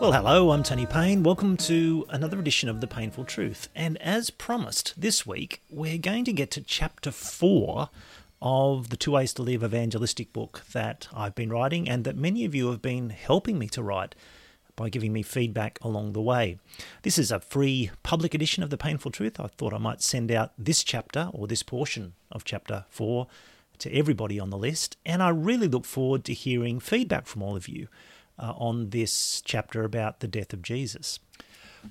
Well, hello, I'm Tony Payne. Welcome to another edition of The Painful Truth. And as promised, this week we're going to get to chapter four of the Two Ways to Live evangelistic book that I've been writing and that many of you have been helping me to write by giving me feedback along the way. This is a free public edition of The Painful Truth. I thought I might send out this chapter or this portion of chapter four to everybody on the list, and I really look forward to hearing feedback from all of you uh, on this chapter about the death of Jesus.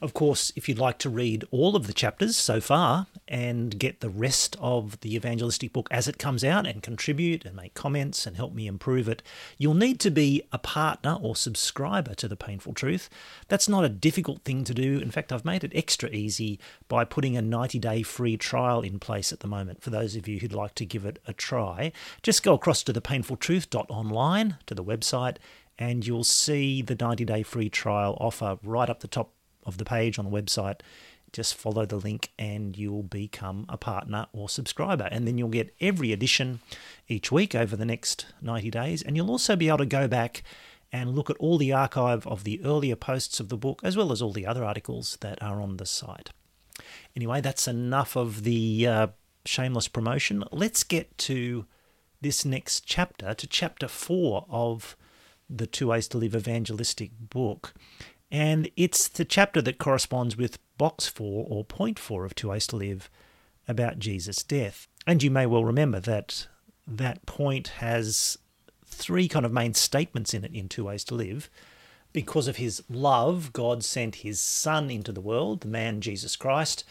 Of course, if you'd like to read all of the chapters so far and get the rest of the evangelistic book as it comes out and contribute and make comments and help me improve it, you'll need to be a partner or subscriber to The Painful Truth. That's not a difficult thing to do. In fact, I've made it extra easy by putting a 90 day free trial in place at the moment for those of you who'd like to give it a try. Just go across to thepainfultruth.online to the website and you'll see the 90 day free trial offer right up the top of the page on the website. Just follow the link and you'll become a partner or subscriber. And then you'll get every edition each week over the next 90 days. And you'll also be able to go back and look at all the archive of the earlier posts of the book, as well as all the other articles that are on the site. Anyway, that's enough of the uh, shameless promotion. Let's get to this next chapter, to chapter four of the Two Ways to Live evangelistic book. And it's the chapter that corresponds with box four or point four of Two Ways to Live about Jesus' death. And you may well remember that that point has three kind of main statements in it in Two Ways to Live. Because of his love, God sent his Son into the world, the man Jesus Christ.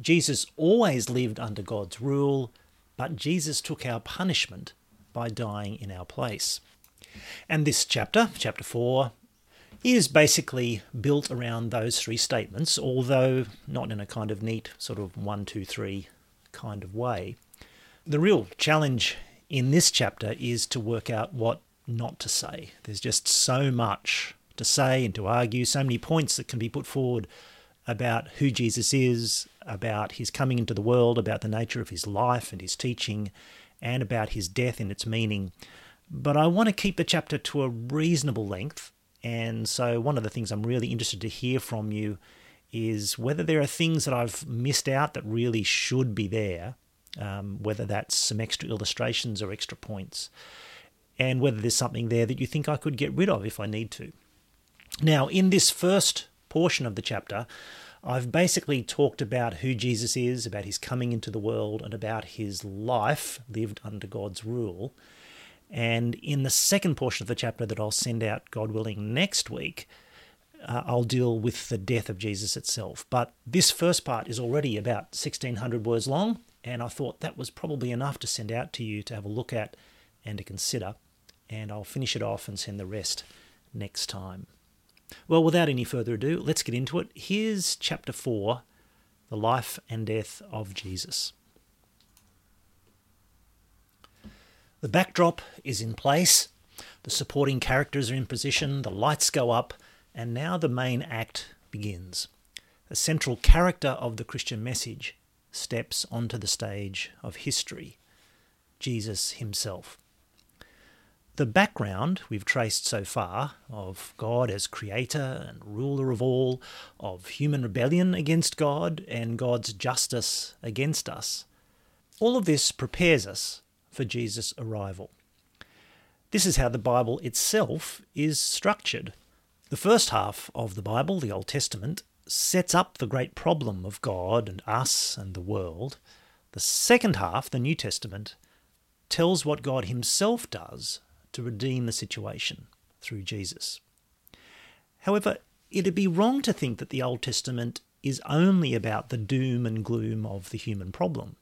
Jesus always lived under God's rule, but Jesus took our punishment by dying in our place. And this chapter, chapter 4, is basically built around those three statements, although not in a kind of neat sort of one, two, three kind of way. The real challenge in this chapter is to work out what not to say. There's just so much to say and to argue, so many points that can be put forward about who Jesus is, about his coming into the world, about the nature of his life and his teaching, and about his death and its meaning. But I want to keep the chapter to a reasonable length and so, one of the things I'm really interested to hear from you is whether there are things that I've missed out that really should be there, um, whether that's some extra illustrations or extra points, and whether there's something there that you think I could get rid of if I need to. Now, in this first portion of the chapter, I've basically talked about who Jesus is, about his coming into the world, and about his life lived under God's rule. And in the second portion of the chapter that I'll send out, God willing, next week, uh, I'll deal with the death of Jesus itself. But this first part is already about 1600 words long, and I thought that was probably enough to send out to you to have a look at and to consider. And I'll finish it off and send the rest next time. Well, without any further ado, let's get into it. Here's chapter 4 The Life and Death of Jesus. The backdrop is in place, the supporting characters are in position, the lights go up, and now the main act begins. A central character of the Christian message steps onto the stage of history Jesus himself. The background we've traced so far of God as creator and ruler of all, of human rebellion against God and God's justice against us, all of this prepares us for Jesus' arrival. This is how the Bible itself is structured. The first half of the Bible, the Old Testament, sets up the great problem of God and us and the world. The second half, the New Testament, tells what God Himself does to redeem the situation through Jesus. However, it'd be wrong to think that the Old Testament is only about the doom and gloom of the human problem.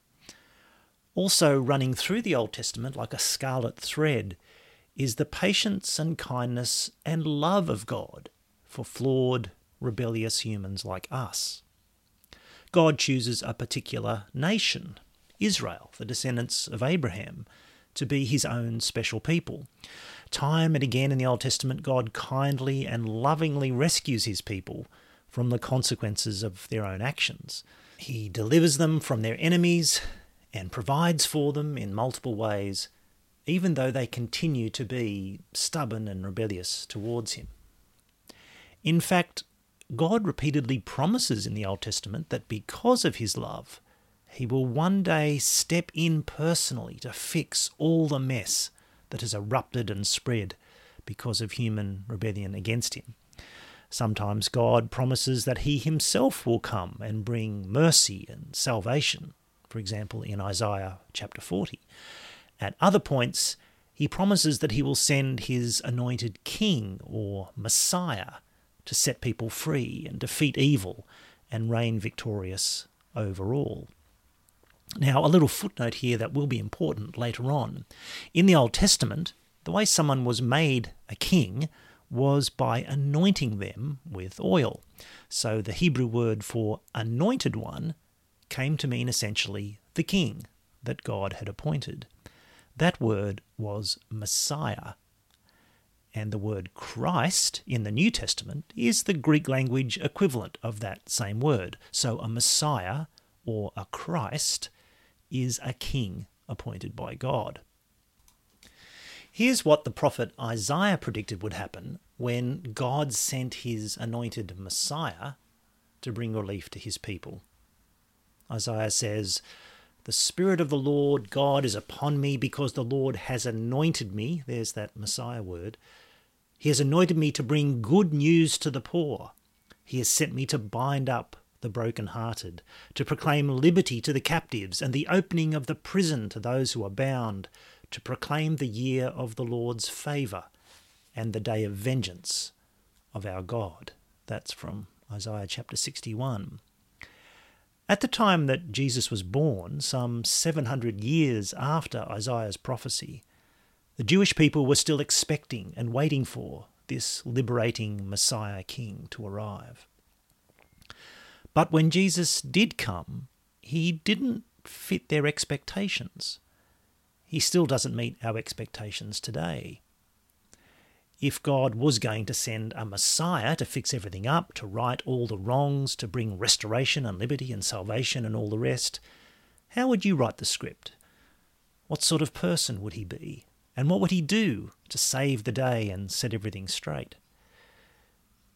Also, running through the Old Testament like a scarlet thread is the patience and kindness and love of God for flawed, rebellious humans like us. God chooses a particular nation, Israel, the descendants of Abraham, to be his own special people. Time and again in the Old Testament, God kindly and lovingly rescues his people from the consequences of their own actions. He delivers them from their enemies and provides for them in multiple ways, even though they continue to be stubborn and rebellious towards Him. In fact, God repeatedly promises in the Old Testament that because of his love, he will one day step in personally to fix all the mess that has erupted and spread because of human rebellion against him. Sometimes God promises that he himself will come and bring mercy and salvation, for example, in Isaiah chapter 40. At other points, he promises that he will send his anointed king or Messiah to set people free and defeat evil and reign victorious over all. Now, a little footnote here that will be important later on. In the Old Testament, the way someone was made a king was by anointing them with oil. So the Hebrew word for anointed one came to mean essentially the king that God had appointed. That word was Messiah. And the word Christ in the New Testament is the Greek language equivalent of that same word. So a Messiah or a Christ is a king appointed by God. Here's what the prophet Isaiah predicted would happen when God sent his anointed Messiah to bring relief to his people. Isaiah says, The Spirit of the Lord God is upon me because the Lord has anointed me. There's that Messiah word. He has anointed me to bring good news to the poor. He has sent me to bind up the broken-hearted, to proclaim liberty to the captives and the opening of the prison to those who are bound, to proclaim the year of the Lord's favour and the day of vengeance of our God. That's from Isaiah chapter 61. At the time that Jesus was born, some 700 years after Isaiah's prophecy, the Jewish people were still expecting and waiting for this liberating Messiah King to arrive. But when Jesus did come, he didn't fit their expectations. He still doesn't meet our expectations today. If God was going to send a Messiah to fix everything up, to right all the wrongs, to bring restoration and liberty and salvation and all the rest, how would you write the script? What sort of person would he be? And what would he do to save the day and set everything straight?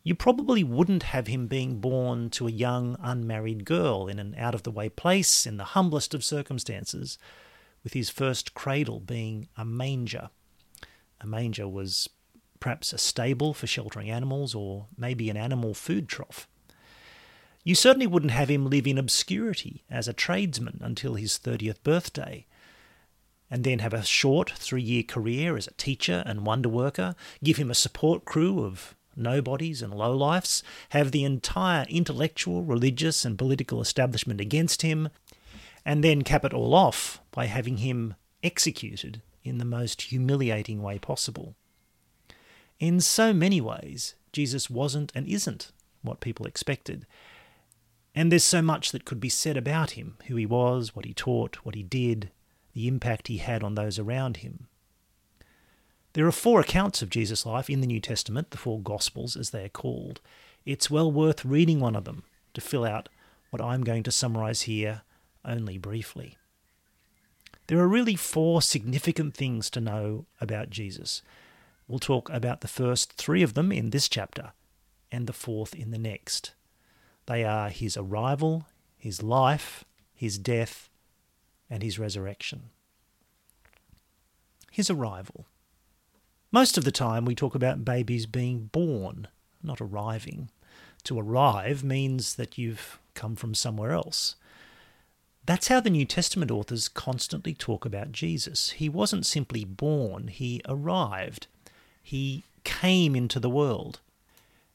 you probably wouldn't have him being born to a young unmarried girl in an out of the way place in the humblest of circumstances, with his first cradle being a manger. A manger was perhaps a stable for sheltering animals or maybe an animal food trough. You certainly wouldn't have him live in obscurity as a tradesman until his 30th birthday, and then have a short three year career as a teacher and wonder worker, give him a support crew of nobodies and lowlifes, have the entire intellectual, religious, and political establishment against him, and then cap it all off by having him executed in the most humiliating way possible. In so many ways, Jesus wasn't and isn't what people expected. And there's so much that could be said about him who he was, what he taught, what he did, the impact he had on those around him. There are four accounts of Jesus' life in the New Testament, the four Gospels as they are called. It's well worth reading one of them to fill out what I'm going to summarize here only briefly. There are really four significant things to know about Jesus. We'll talk about the first three of them in this chapter and the fourth in the next. They are his arrival, his life, his death, and his resurrection. His arrival. Most of the time, we talk about babies being born, not arriving. To arrive means that you've come from somewhere else. That's how the New Testament authors constantly talk about Jesus. He wasn't simply born, he arrived. He came into the world.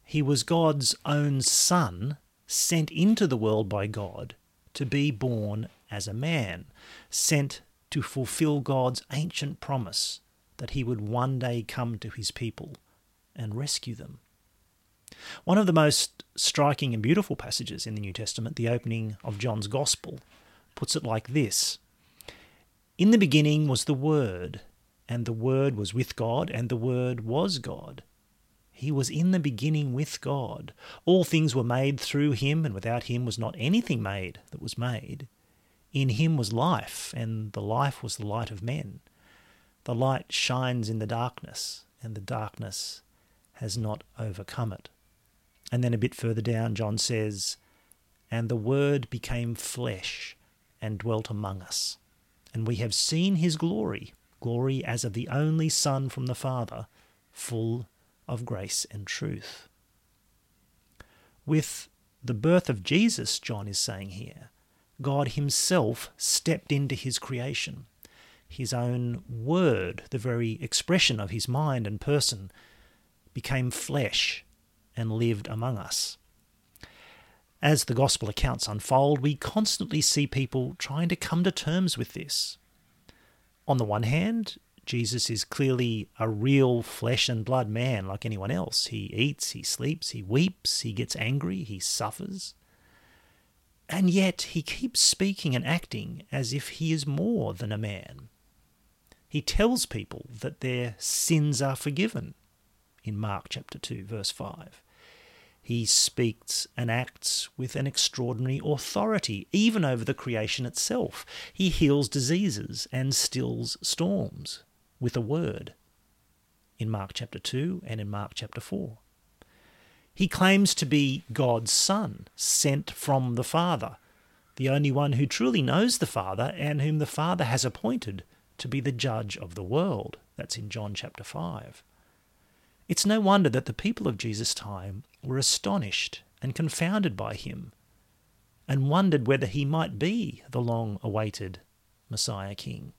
He was God's own Son, sent into the world by God to be born as a man, sent to fulfill God's ancient promise that he would one day come to his people and rescue them. One of the most striking and beautiful passages in the New Testament, the opening of John's Gospel, puts it like this In the beginning was the Word, and the Word was with God, and the Word was God. He was in the beginning with God. All things were made through him, and without him was not anything made that was made. In him was life, and the life was the light of men. The light shines in the darkness, and the darkness has not overcome it. And then a bit further down, John says, And the Word became flesh and dwelt among us. And we have seen his glory, glory as of the only Son from the Father, full of grace and truth. With the birth of Jesus, John is saying here, God Himself stepped into His creation. His own word, the very expression of His mind and person, became flesh and lived among us. As the Gospel accounts unfold, we constantly see people trying to come to terms with this. On the one hand, Jesus is clearly a real flesh and blood man like anyone else. He eats, he sleeps, he weeps, he gets angry, he suffers. And yet he keeps speaking and acting as if he is more than a man. He tells people that their sins are forgiven in Mark chapter 2, verse 5. He speaks and acts with an extraordinary authority, even over the creation itself. He heals diseases and stills storms with a word in Mark chapter 2 and in Mark chapter 4. He claims to be God's Son, sent from the Father, the only one who truly knows the Father and whom the Father has appointed to be the judge of the world. That's in John chapter 5. It's no wonder that the people of Jesus' time were astonished and confounded by him, and wondered whether he might be the long awaited Messiah King.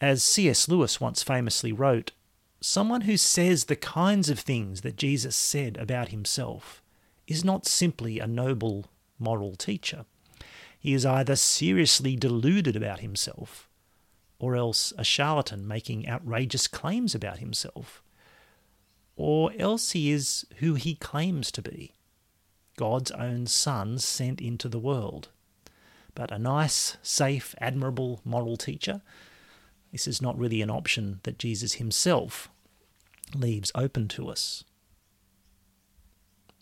As C.S. Lewis once famously wrote, someone who says the kinds of things that Jesus said about himself is not simply a noble moral teacher. He is either seriously deluded about himself, or else a charlatan making outrageous claims about himself or else he is who he claims to be God's own Son sent into the world. But a nice, safe, admirable moral teacher, this is not really an option that Jesus himself leaves open to us.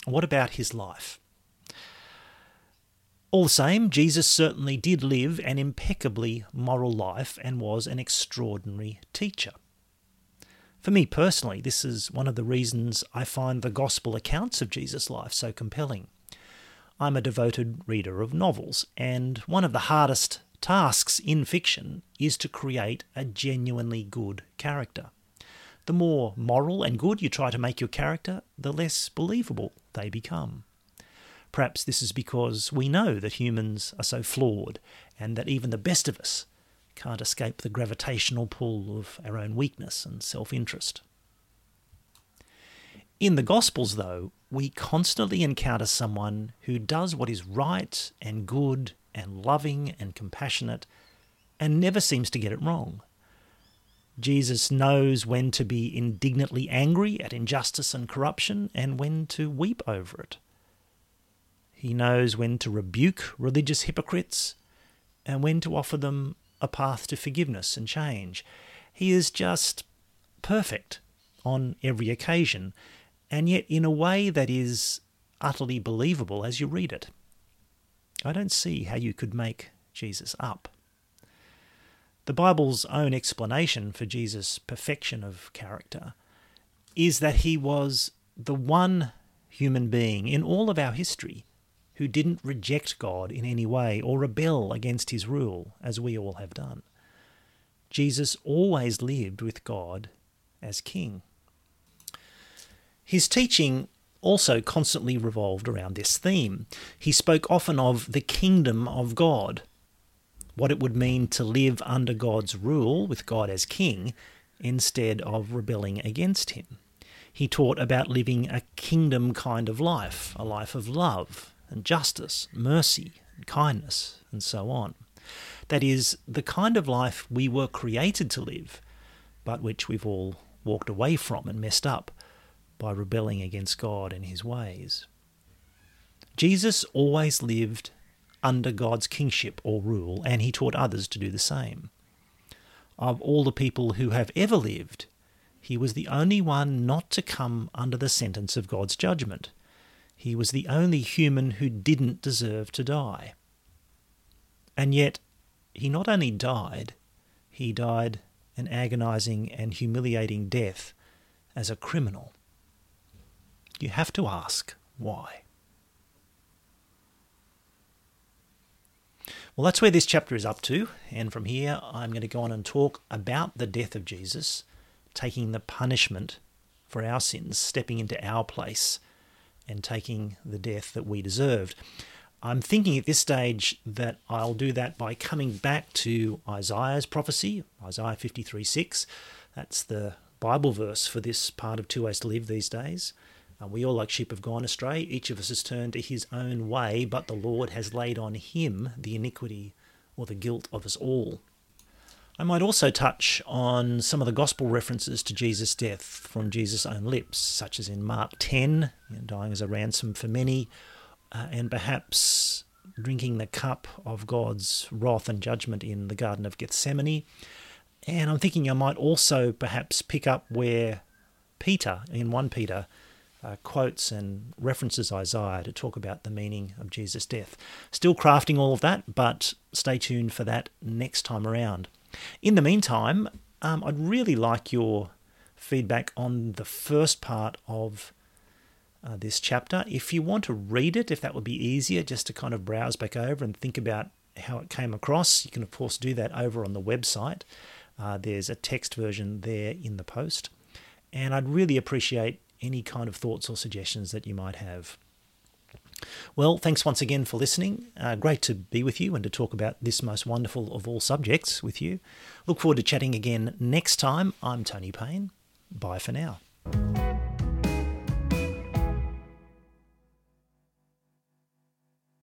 What about his life? All the same, Jesus certainly did live an impeccably moral life and was an extraordinary teacher. For me personally, this is one of the reasons I find the gospel accounts of Jesus' life so compelling. I'm a devoted reader of novels, and one of the hardest tasks in fiction is to create a genuinely good character. The more moral and good you try to make your character, the less believable they become. Perhaps this is because we know that humans are so flawed and that even the best of us can't escape the gravitational pull of our own weakness and self interest. In the Gospels, though, we constantly encounter someone who does what is right and good and loving and compassionate and never seems to get it wrong. Jesus knows when to be indignantly angry at injustice and corruption and when to weep over it. He knows when to rebuke religious hypocrites and when to offer them a path to forgiveness and change. He is just perfect on every occasion, and yet in a way that is utterly believable as you read it. I don't see how you could make Jesus up. The Bible's own explanation for Jesus' perfection of character is that he was the one human being in all of our history who didn't reject God in any way or rebel against his rule, as we all have done. Jesus always lived with God as king. His teaching also constantly revolved around this theme. He spoke often of the kingdom of God, what it would mean to live under God's rule with God as king instead of rebelling against him. He taught about living a kingdom kind of life, a life of love, and justice, mercy, and kindness, and so on. That is, the kind of life we were created to live, but which we've all walked away from and messed up by rebelling against God and his ways. Jesus always lived under God's kingship or rule, and he taught others to do the same. Of all the people who have ever lived, he was the only one not to come under the sentence of God's judgment. He was the only human who didn't deserve to die. And yet, he not only died, he died an agonizing and humiliating death as a criminal. you have to ask why. Well, that's where this chapter is up to, and from here I'm going to go on and talk about the death of Jesus, taking the punishment for our sins, stepping into our place, and taking the death that we deserved. I'm thinking at this stage that I'll do that by coming back to Isaiah's prophecy, Isaiah 53 6. That's the Bible verse for this part of Two Ways to Live these days. Uh, we all, like sheep, have gone astray. Each of us has turned to his own way, but the Lord has laid on him the iniquity or the guilt of us all. I might also touch on some of the gospel references to Jesus' death from Jesus' own lips, such as in Mark 10, you know, dying as a ransom for many, uh, and perhaps drinking the cup of God's wrath and judgment in the Garden of Gethsemane. And I'm thinking I might also perhaps pick up where Peter, in 1 Peter, uh, quotes and references Isaiah to talk about the meaning of Jesus' death. Still crafting all of that, but stay tuned for that next time around. In the meantime, um, I'd really like your feedback on the first part of uh, this chapter. If you want to read it, if that would be easier, just to kind of browse back over and think about how it came across, you can, of course, do that over on the website. Uh, there's a text version there in the post. And I'd really appreciate any kind of thoughts or suggestions that you might have. Well, thanks once again for listening. Uh, great to be with you and to talk about this most wonderful of all subjects with you. Look forward to chatting again next time. I'm Tony Payne. Bye for now.